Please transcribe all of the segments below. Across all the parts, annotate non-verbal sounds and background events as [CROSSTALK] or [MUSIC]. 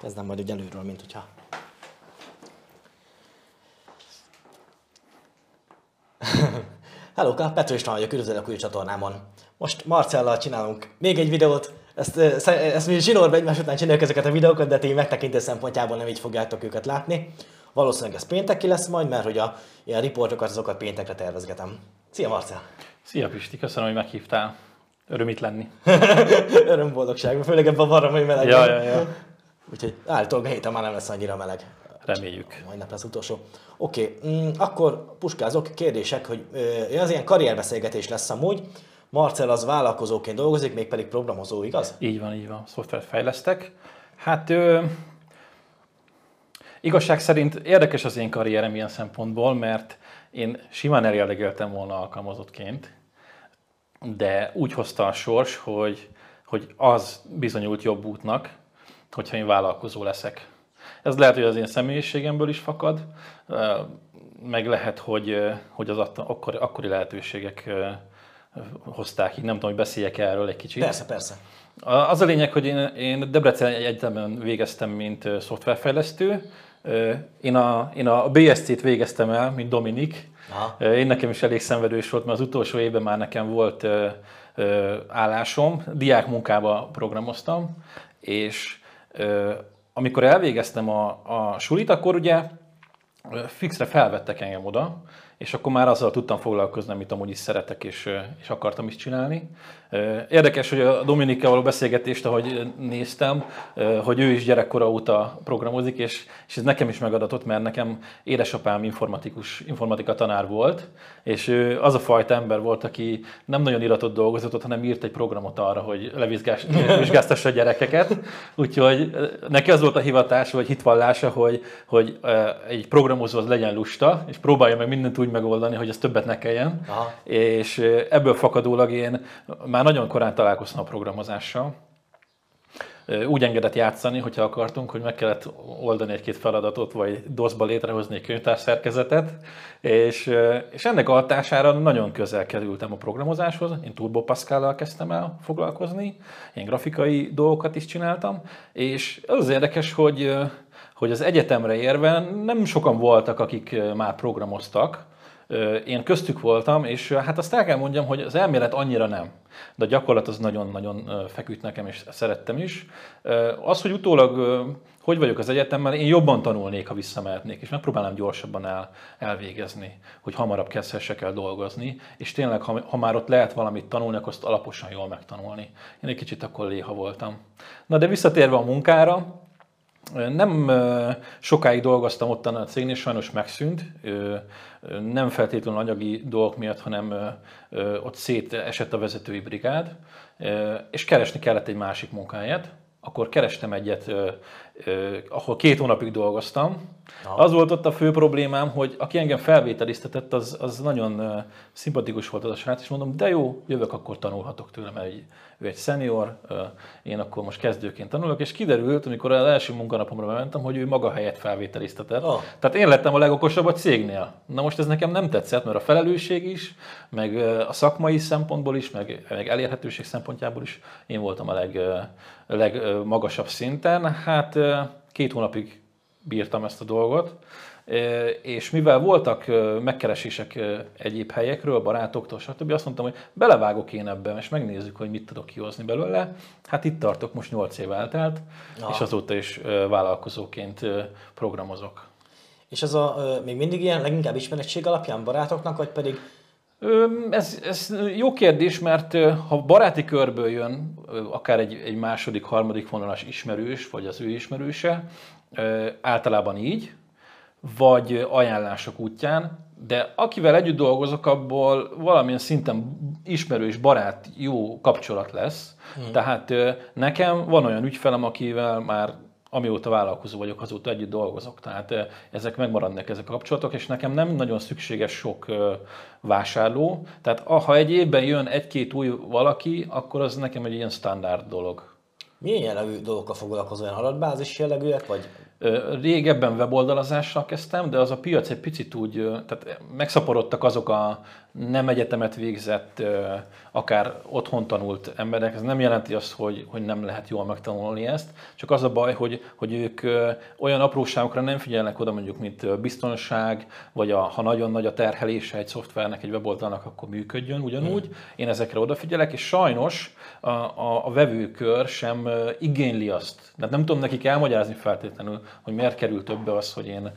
Kezdem majd úgy előről, mint hogyha... [LAUGHS] Hello, Petro István vagyok, üdvözlök új csatornámon. Most Marcellal csinálunk még egy videót. Ezt, ezt mi zsinórba egymás után csináljuk ezeket a videókat, de ti megtekintés szempontjából nem így fogjátok őket látni. Valószínűleg ez pénteki lesz majd, mert hogy a ilyen riportokat azokat péntekre tervezgetem. Szia Marcel! Szia Pisti, köszönöm, hogy meghívtál. Öröm itt lenni. [LAUGHS] Öröm, boldogság, főleg ebben a varramai meleg. Ja, ja, ja. Úgyhogy állítólag héten már nem lesz annyira meleg. Reméljük. Majd nap lesz utolsó. Oké, okay. mm, akkor puskázok, kérdések, hogy ö, az ilyen karrierbeszélgetés lesz amúgy. Marcel az vállalkozóként dolgozik, mégpedig programozó, igaz? Így van, így van. Szoftvert fejlesztek. Hát ö, igazság szerint érdekes az én karrierem ilyen szempontból, mert én simán elérdegeltem volna alkalmazottként, de úgy hozta a sors, hogy, hogy az bizonyult jobb útnak, hogyha én vállalkozó leszek. Ez lehet, hogy az én személyiségemből is fakad, meg lehet, hogy, hogy az akkor, akkori lehetőségek hozták így. Nem tudom, hogy beszéljek erről egy kicsit. Persze, persze. Az a lényeg, hogy én, én Debrecen Egyetemen végeztem, mint szoftverfejlesztő. Én a, én a BSC-t végeztem el, mint Dominik. Aha. Én nekem is elég szenvedős volt, mert az utolsó évben már nekem volt állásom. Diák munkába programoztam, és amikor elvégeztem a, a sulit, akkor ugye fixre felvettek engem oda, és akkor már azzal tudtam foglalkozni, amit amúgy is szeretek, és, és akartam is csinálni. Érdekes, hogy a Dominikkel való beszélgetést, ahogy néztem, hogy ő is gyerekkora óta programozik, és, és ez nekem is megadatott, mert nekem édesapám informatikus, informatika tanár volt, és ő az a fajta ember volt, aki nem nagyon iratot dolgozott, hanem írt egy programot arra, hogy levizsgáztassa a gyerekeket. Úgyhogy neki az volt a hivatása, vagy hitvallása, hogy, hogy egy programozó az legyen lusta, és próbálja meg mindent úgy megoldani, hogy ez többet ne kelljen. Aha. És ebből fakadólag én már nagyon korán találkoztam a programozással. Úgy engedett játszani, hogyha akartunk, hogy meg kellett oldani egy-két feladatot, vagy DOS-ba létrehozni egy könyvtárszerkezetet, és, és ennek a hatására nagyon közel kerültem a programozáshoz. Én Turbo Pascal-lal kezdtem el foglalkozni, én grafikai dolgokat is csináltam, és az, az érdekes, hogy, hogy az egyetemre érve nem sokan voltak, akik már programoztak, én köztük voltam, és hát azt el kell mondjam, hogy az elmélet annyira nem, de a gyakorlat az nagyon-nagyon feküdt nekem, és szerettem is. Az, hogy utólag hogy vagyok az egyetemmel, én jobban tanulnék, ha visszamehetnék, és megpróbálnám gyorsabban el, elvégezni, hogy hamarabb kezdhessek el dolgozni, és tényleg, ha, ha már ott lehet valamit tanulni, akkor azt alaposan jól megtanulni. Én egy kicsit akkor léha voltam. Na de visszatérve a munkára, nem sokáig dolgoztam ott a cégnél, sajnos megszűnt, nem feltétlenül anyagi dolgok miatt, hanem ott szét esett a vezetői brigád, és keresni kellett egy másik munkáját. Akkor kerestem egyet, ahol két hónapig dolgoztam. Aha. Az volt ott a fő problémám, hogy aki engem felvételiztetett, az, az nagyon szimpatikus volt az a srác, és mondom, de jó, jövök, akkor tanulhatok tőle, mert egy ő egy senior, én akkor most kezdőként tanulok, és kiderült, amikor az első munkanapomra mentem, hogy ő maga helyett felvételiztetett. Oh. Tehát én lettem a legokosabb a cégnél. Na most ez nekem nem tetszett, mert a felelősség is, meg a szakmai szempontból is, meg, meg elérhetőség szempontjából is én voltam a leg, legmagasabb szinten. Hát két hónapig bírtam ezt a dolgot, és mivel voltak megkeresések egyéb helyekről, barátoktól, stb., azt mondtam, hogy belevágok én ebbe, és megnézzük, hogy mit tudok kihozni belőle. Hát itt tartok, most 8 év eltelt, Aha. és azóta is vállalkozóként programozok. És ez a, még mindig ilyen leginkább ismerettség alapján barátoknak, vagy pedig ez, ez jó kérdés, mert ha baráti körből jön, akár egy, egy második, harmadik vonalas ismerős, vagy az ő ismerőse, általában így, vagy ajánlások útján, de akivel együtt dolgozok, abból valamilyen szinten ismerős, barát, jó kapcsolat lesz. Hmm. Tehát nekem van olyan ügyfelem, akivel már amióta vállalkozó vagyok, azóta együtt dolgozok. Tehát ezek megmaradnak ezek a kapcsolatok, és nekem nem nagyon szükséges sok vásárló. Tehát ha egy évben jön egy-két új valaki, akkor az nekem egy ilyen standard dolog. Milyen jellegű dolgokkal foglalkozol, olyan adatbázis jellegűek, vagy? Régebben weboldalazással kezdtem, de az a piac egy picit úgy, tehát megszaporodtak azok a nem egyetemet végzett, akár otthon tanult emberek, ez nem jelenti azt, hogy, hogy nem lehet jól megtanulni ezt, csak az a baj, hogy, hogy ők olyan apróságokra nem figyelnek oda, mondjuk, mint biztonság, vagy a, ha nagyon nagy a terhelése egy szoftvernek, egy weboldalnak, akkor működjön ugyanúgy. Mm. Én ezekre odafigyelek, és sajnos a, a, a vevőkör sem igényli azt. Tehát nem tudom nekik elmagyarázni feltétlenül, hogy miért kerül többe az, hogy én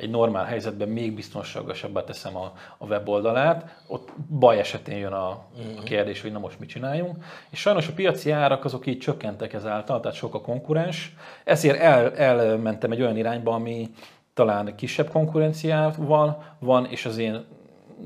egy normál helyzetben még biztonságosabbá teszem a, a weboldalát. Ott baj esetén jön a, a mhm. kérdés, hogy na most mit csináljunk. És sajnos a piaci árak azok így csökkentek ezáltal, tehát sok a konkurens. Ezért el, elmentem egy olyan irányba, ami talán kisebb konkurenciával van, és az én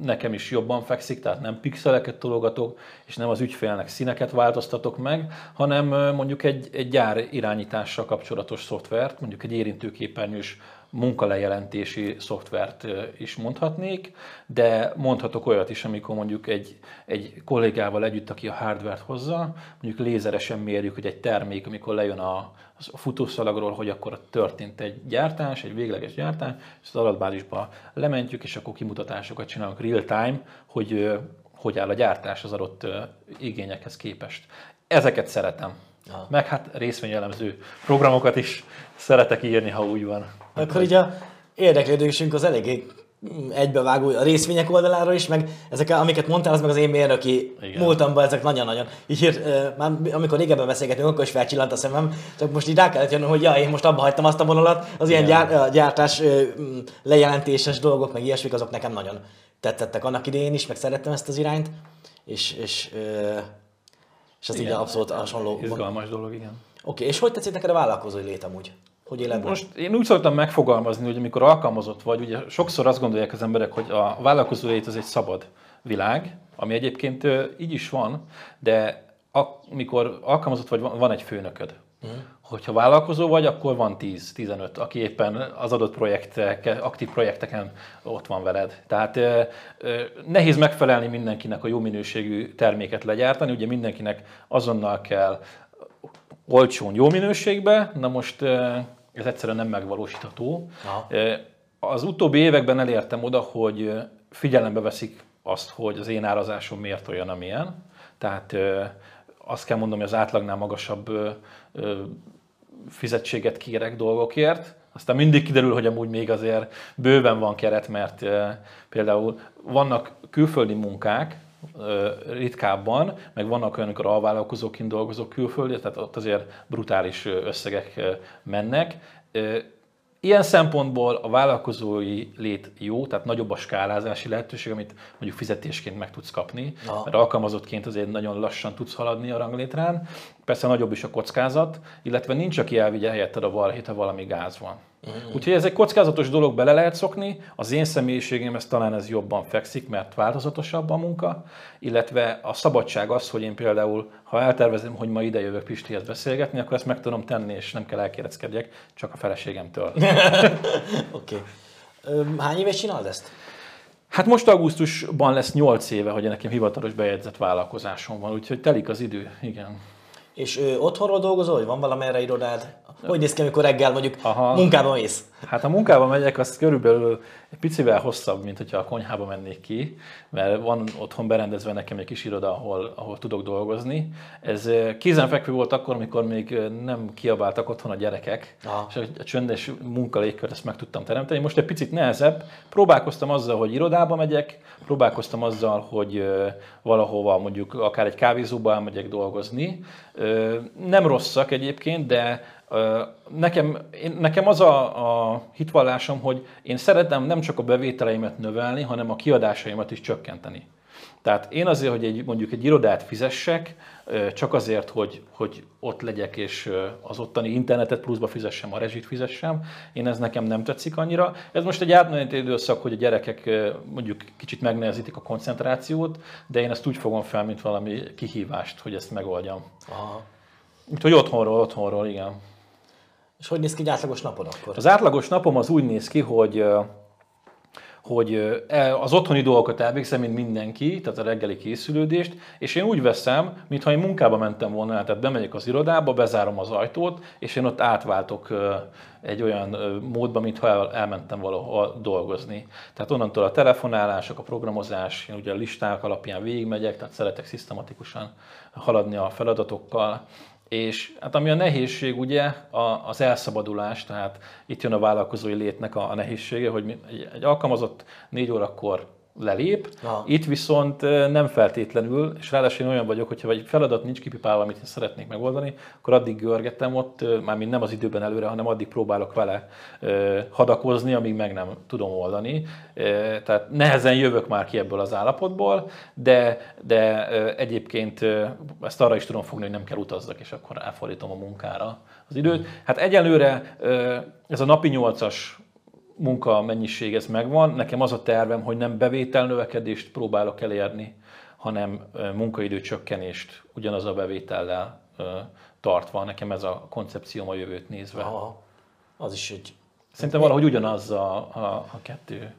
nekem is jobban fekszik, tehát nem pixeleket tologatok, és nem az ügyfélnek színeket változtatok meg, hanem mondjuk egy, egy gyár irányítással kapcsolatos szoftvert, mondjuk egy érintőképernyős munkalejelentési szoftvert is mondhatnék, de mondhatok olyat is, amikor mondjuk egy, egy kollégával együtt, aki a hardware hozza, mondjuk lézeresen mérjük, hogy egy termék, amikor lejön a, a futószalagról, hogy akkor történt egy gyártás, egy végleges gyártás, és az adatbázisba lementjük, és akkor kimutatásokat csinálunk real time, hogy hogy áll a gyártás az adott igényekhez képest. Ezeket szeretem. Aha. Meg hát részvényelemző programokat is szeretek írni, ha úgy van. Akkor így a érdeklődésünk az eléggé egybevágó a részvények oldaláról is, meg ezek, amiket mondtál, az meg az én mérnöki Igen. múltamban, ezek nagyon-nagyon. Így, már amikor régebben beszélgetünk, akkor is felcsillant a szemem, csak most így rá kellett jönnöm, hogy ja, én most abba hagytam azt a vonalat, az Igen. ilyen gyár, gyártás lejelentéses dolgok, meg ilyesmik, azok nekem nagyon tettettek annak idején is, meg szerettem ezt az irányt, és, és, és az igen. így abszolút hasonló. Izgalmas dolog, igen. Oké, okay, és hogy tetszik neked a vállalkozói lét amúgy? Hogy éled Most én úgy szoktam megfogalmazni, hogy amikor alkalmazott vagy, ugye sokszor azt gondolják az emberek, hogy a vállalkozói az egy szabad világ, ami egyébként így is van, de amikor alkalmazott vagy, van egy főnököd. Uh-huh. Hogyha vállalkozó vagy, akkor van 10-15, aki éppen az adott projektek, aktív projekteken ott van veled. Tehát nehéz megfelelni mindenkinek a jó minőségű terméket legyártani, ugye mindenkinek azonnal kell olcsón, jó minőségbe, na most ez egyszerűen nem megvalósítható. Aha. Az utóbbi években elértem oda, hogy figyelembe veszik azt, hogy az én árazásom miért olyan, amilyen. Tehát azt kell mondom, hogy az átlagnál magasabb fizetséget kérek dolgokért. Aztán mindig kiderül, hogy amúgy még azért bőven van keret, mert például vannak külföldi munkák, ritkábban, meg vannak olyanok, amikor alvállalkozóként dolgozók külföldi, tehát ott azért brutális összegek mennek. Ilyen szempontból a vállalkozói lét jó, tehát nagyobb a skálázási lehetőség, amit mondjuk fizetésként meg tudsz kapni, Aha. mert alkalmazottként azért nagyon lassan tudsz haladni a ranglétrán. Persze nagyobb is a kockázat, illetve nincs, aki elvigye helyetted a valahét, ha valami gáz van. Mm. Úgyhogy ez egy kockázatos dolog, bele lehet szokni. Az én személyiségem ez talán ez jobban fekszik, mert változatosabb a munka, illetve a szabadság az, hogy én például, ha eltervezem, hogy ma ide jövök Pistihez beszélgetni, akkor ezt meg tudom tenni, és nem kell elkéreckedjek, csak a feleségemtől. [LAUGHS] Oké. okay. Hány éves csinálod ezt? Hát most augusztusban lesz 8 éve, hogy nekem hivatalos bejegyzett vállalkozásom van, úgyhogy telik az idő, igen. És ő otthonról dolgozol, vagy van valamelyre irodád? Hogy néz ki, amikor reggel mondjuk Aha. munkába mész? Hát ha munkába megyek, az körülbelül egy picivel hosszabb, mint hogyha a konyhába mennék ki, mert van otthon berendezve nekem egy kis iroda, ahol, ahol tudok dolgozni. Ez kézenfekvő volt akkor, amikor még nem kiabáltak otthon a gyerekek, Aha. és a csöndes munkalégkör ezt meg tudtam teremteni. Most egy picit nehezebb. Próbálkoztam azzal, hogy irodába megyek, próbálkoztam azzal, hogy valahova mondjuk akár egy kávézóba elmegyek dolgozni. Nem rosszak egyébként, de Nekem, én, nekem az a, a hitvallásom, hogy én szeretem nem csak a bevételeimet növelni, hanem a kiadásaimat is csökkenteni. Tehát én azért, hogy egy, mondjuk egy irodát fizessek, csak azért, hogy, hogy ott legyek és az ottani internetet pluszba fizessem, a rezsit fizessem, én ez nekem nem tetszik annyira. Ez most egy átmeneti időszak, hogy a gyerekek mondjuk kicsit megnehezítik a koncentrációt, de én ezt úgy fogom fel, mint valami kihívást, hogy ezt megoldjam. Aha. Úgyhogy otthonról, otthonról, igen. És hogy néz ki egy átlagos napod akkor? Az átlagos napom az úgy néz ki, hogy hogy e, az otthoni dolgokat elvégzem, mint mindenki, tehát a reggeli készülődést, és én úgy veszem, mintha én munkába mentem volna, tehát bemegyek az irodába, bezárom az ajtót, és én ott átváltok egy olyan módba, mintha elmentem valahol dolgozni. Tehát onnantól a telefonálások, a programozás, én ugye a listák alapján végigmegyek, tehát szeretek szisztematikusan haladni a feladatokkal, és hát ami a nehézség ugye az elszabadulás, tehát itt jön a vállalkozói létnek a, nehézsége, hogy egy alkalmazott négy órakor lelép. Aha. Itt viszont nem feltétlenül, és ráadásul én olyan vagyok, hogyha egy feladat nincs kipipálva, amit én szeretnék megoldani, akkor addig görgetem ott, mármint nem az időben előre, hanem addig próbálok vele hadakozni, amíg meg nem tudom oldani. Tehát nehezen jövök már ki ebből az állapotból, de, de egyébként ezt arra is tudom fogni, hogy nem kell utazzak, és akkor elfordítom a munkára az időt. Hát egyelőre ez a napi nyolcas munka mennyiség ez megvan. Nekem az a tervem, hogy nem bevétel növekedést próbálok elérni, hanem munkaidő csökkenést ugyanaz a bevétellel tartva. Nekem ez a koncepcióm a jövőt nézve. Aha, az is egy... Szerintem valahogy ugyanaz a, a, a kettő.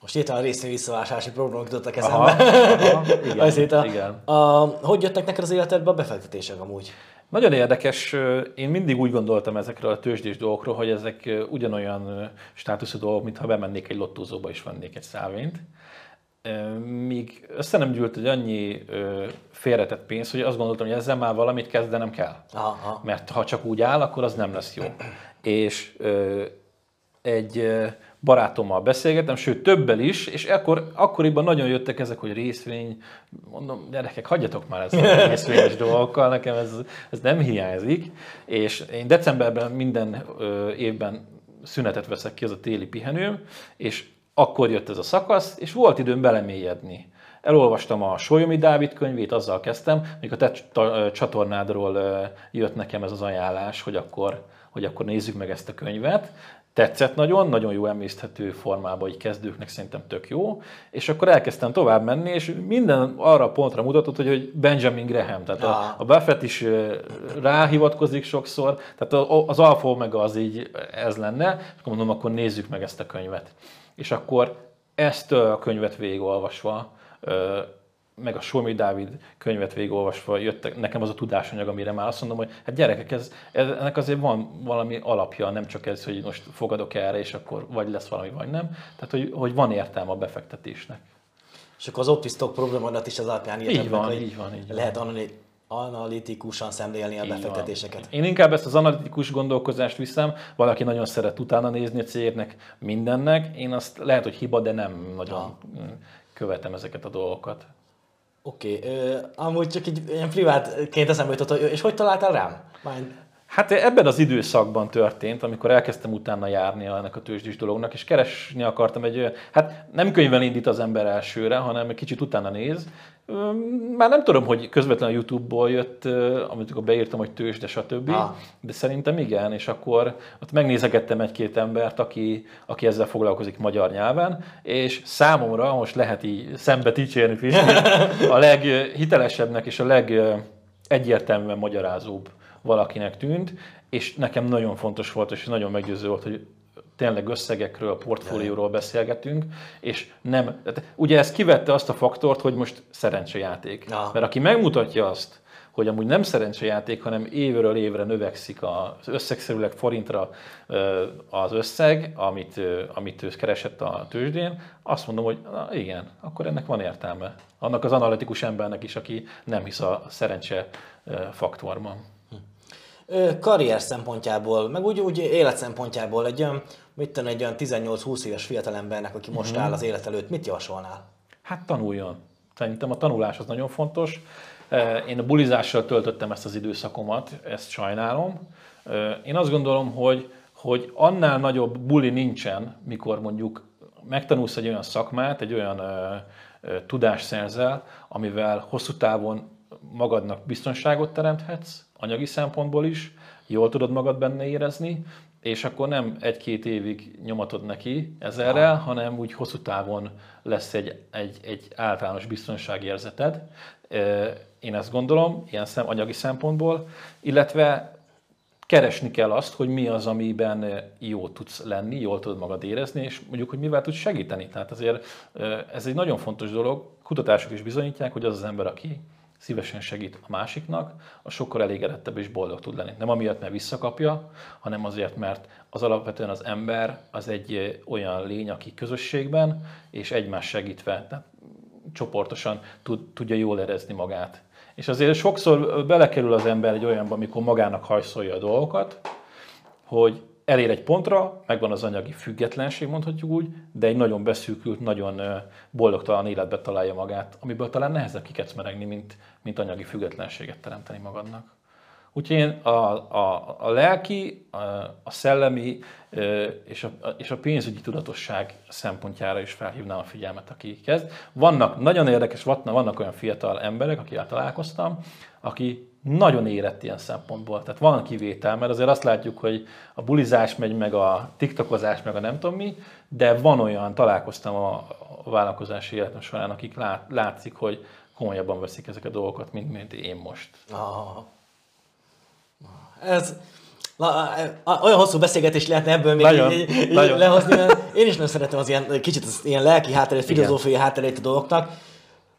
Most a részvény visszavásárlási programok jutottak eszembe. Aha, aha, igen, [LAUGHS] a, igen. A, hogy jöttek neked az életedbe a befektetések amúgy? Nagyon érdekes, én mindig úgy gondoltam ezekről a tőzsdés dolgokról, hogy ezek ugyanolyan státuszú dolgok, mintha bemennék egy lottózóba és vennék egy szávényt. Míg össze nem gyűlt egy annyi félretett pénz, hogy azt gondoltam, hogy ezzel már valamit kezdenem kell. Aha. Mert ha csak úgy áll, akkor az nem lesz jó. És egy barátommal beszélgettem, sőt többel is, és akkor, akkoriban nagyon jöttek ezek, hogy részvény, mondom, gyerekek, hagyjatok már ezzel a [LAUGHS] részvényes dolgokkal, nekem ez, ez nem hiányzik, és én decemberben minden ö, évben szünetet veszek ki, az a téli pihenőm, és akkor jött ez a szakasz, és volt időm belemélyedni. Elolvastam a Solyomi Dávid könyvét, azzal kezdtem, mikor a te csatornádról jött nekem ez az ajánlás, hogy akkor, hogy akkor nézzük meg ezt a könyvet tetszett nagyon, nagyon jó emészthető formában, hogy kezdőknek szerintem tök jó, és akkor elkezdtem tovább menni, és minden arra a pontra mutatott, hogy, hogy Benjamin Graham, tehát a, a Buffett is ráhivatkozik sokszor, tehát az alfa meg az így ez lenne, és akkor mondom, akkor nézzük meg ezt a könyvet. És akkor ezt a könyvet végigolvasva meg a Solmi Dávid könyvet végigolvasva jött nekem az a tudásanyag, amire már azt mondom, hogy hát gyerekek, ez, ez, ennek azért van valami alapja, nem csak ez, hogy most fogadok erre, és akkor vagy lesz valami, vagy nem. Tehát, hogy, hogy van értelme a befektetésnek. És akkor az optisztok problémádat is az alapján írtam így van, meg, így van, így lehet van. analitikusan szemlélni a befektetéseket. Én inkább ezt az analitikus gondolkozást viszem, valaki nagyon szeret utána nézni a cégnek, mindennek. Én azt lehet, hogy hiba, de nem nagyon ha. követem ezeket a dolgokat. Oké, okay, amúgy csak egy ilyen privátként eszembe jutott, és hogy találtál rám? Mind. Hát ebben az időszakban történt, amikor elkezdtem utána járni ennek a tőzsdés dolognak, és keresni akartam egy hát nem könyvvel indít az ember elsőre, hanem egy kicsit utána néz. Már nem tudom, hogy közvetlenül a YouTube-ból jött, amit akkor beírtam, hogy tőzsde, stb. Ah. De szerintem igen, és akkor ott megnézegettem egy-két embert, aki, aki ezzel foglalkozik magyar nyelven, és számomra most lehet így szembe dicsérni [LAUGHS] a leghitelesebbnek és a legegyértelműen magyarázóbb valakinek tűnt, és nekem nagyon fontos volt, és nagyon meggyőző volt, hogy tényleg összegekről, a portfólióról beszélgetünk, és nem, ugye ez kivette azt a faktort, hogy most szerencsejáték. Ja. Mert aki megmutatja azt, hogy amúgy nem szerencsejáték, hanem évről évre növekszik az összegszerűleg forintra az összeg, amit, amit ő keresett a tőzsdén, azt mondom, hogy na igen, akkor ennek van értelme. Annak az analitikus embernek is, aki nem hisz a szerencse faktorban karrier szempontjából, meg úgy, úgy élet szempontjából egy olyan, mit tudom, egy olyan 18-20 éves fiatalembernek, aki most mm-hmm. áll az élet előtt, mit javasolnál? Hát tanuljon. Szerintem a tanulás az nagyon fontos. Én a bulizással töltöttem ezt az időszakomat, ezt sajnálom. Én azt gondolom, hogy, hogy annál nagyobb buli nincsen, mikor mondjuk megtanulsz egy olyan szakmát, egy olyan tudást szerzel, amivel hosszú távon magadnak biztonságot teremthetsz, anyagi szempontból is, jól tudod magad benne érezni, és akkor nem egy-két évig nyomatod neki ezerre, ja. hanem úgy hosszú távon lesz egy, egy, egy általános biztonságérzeted. Én ezt gondolom, ilyen szem, anyagi szempontból, illetve keresni kell azt, hogy mi az, amiben jó tudsz lenni, jól tudod magad érezni, és mondjuk, hogy mivel tudsz segíteni. Tehát azért ez egy nagyon fontos dolog. Kutatások is bizonyítják, hogy az az ember, aki szívesen segít a másiknak, a sokkal elégedettebb és boldog tud lenni. Nem amiatt, mert visszakapja, hanem azért, mert az alapvetően az ember az egy olyan lény, aki közösségben és egymás segítve, tehát csoportosan tud, tudja jól érezni magát. És azért sokszor belekerül az ember egy olyanba, amikor magának hajszolja a dolgokat, hogy elér egy pontra, megvan az anyagi függetlenség, mondhatjuk úgy, de egy nagyon beszűkült, nagyon boldogtalan életbe találja magát, amiből talán nehezebb kikecmeregni, mint, mint anyagi függetlenséget teremteni magadnak. Úgyhogy én a, a, a lelki, a, a szellemi és a, és a pénzügyi tudatosság szempontjára is felhívnám a figyelmet, aki kezd. Vannak nagyon érdekes, vannak olyan fiatal emberek, akivel találkoztam, aki nagyon érett ilyen szempontból. Tehát van kivétel, mert azért azt látjuk, hogy a bulizás megy, meg a tiktokozás, meg a nem tudom mi, de van olyan, találkoztam a, vállalkozási életem során, akik lát, látszik, hogy komolyabban veszik ezek a dolgokat, mint, mint én most. Ah. Ez, olyan hosszú beszélgetés lehetne ebből még nagyon, így, így nagyon. lehozni, én is nagyon szeretem az ilyen kicsit az ilyen lelki hátterét, filozófiai hátterét a dolgoknak.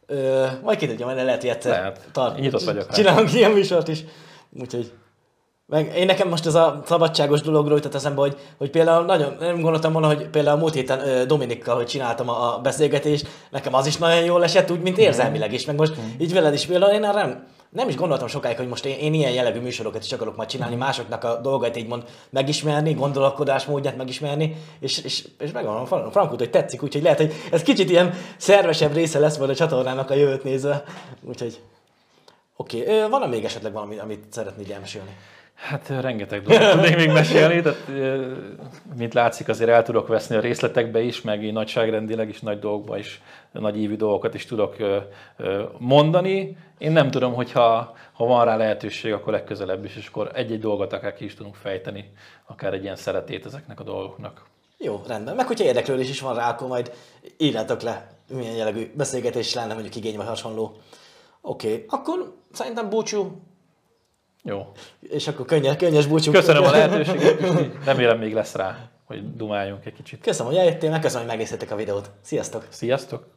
Ö, majd ki majd lehet ilyet lehet. Tart, Nyitott vagyok Csinálunk ilyen műsort is. Úgyhogy meg én nekem most ez a szabadságos dologról jutott eszembe, hogy, hogy például nagyon nem gondoltam volna, hogy például múlt héten Dominikkal, hogy csináltam a, a beszélgetést, nekem az is nagyon jól esett, úgy, mint érzelmileg is, meg most mm. így veled is például én nem, nem is gondoltam sokáig, hogy most én, én ilyen jellegű műsorokat is akarok majd csinálni, másoknak a dolgait így mond megismerni, gondolkodás módját megismerni, és, és, és megmondom Frankut, hogy tetszik, úgyhogy lehet, hogy ez kicsit ilyen szervesebb része lesz majd a csatornának a jövőt nézve. Úgyhogy oké, okay. van-e még esetleg valami, amit szeretnéd elmesélni? Hát rengeteg dolgot tudnék még mesélni, tehát mint látszik azért el tudok veszni a részletekbe is, meg így nagyságrendileg is nagy dolgokba is, nagy ívű dolgokat is tudok mondani. Én nem tudom, hogyha ha van rá lehetőség, akkor legközelebb is, és akkor egy-egy dolgot akár ki is tudunk fejteni, akár egy ilyen szeretét ezeknek a dolgoknak. Jó, rendben. Meg hogyha érdeklődés is van rá, akkor majd írjátok le, milyen jellegű beszélgetés lenne, mondjuk igény vagy hasonló. Oké, okay. akkor szerintem búcsú, jó. És akkor könnyes, könnyes búcsú. Köszönöm a lehetőséget, [LAUGHS] remélem még lesz rá, hogy dumáljunk egy kicsit. Köszönöm, hogy eljöttél, meg köszönöm, hogy megnéztétek a videót. Sziasztok! Sziasztok!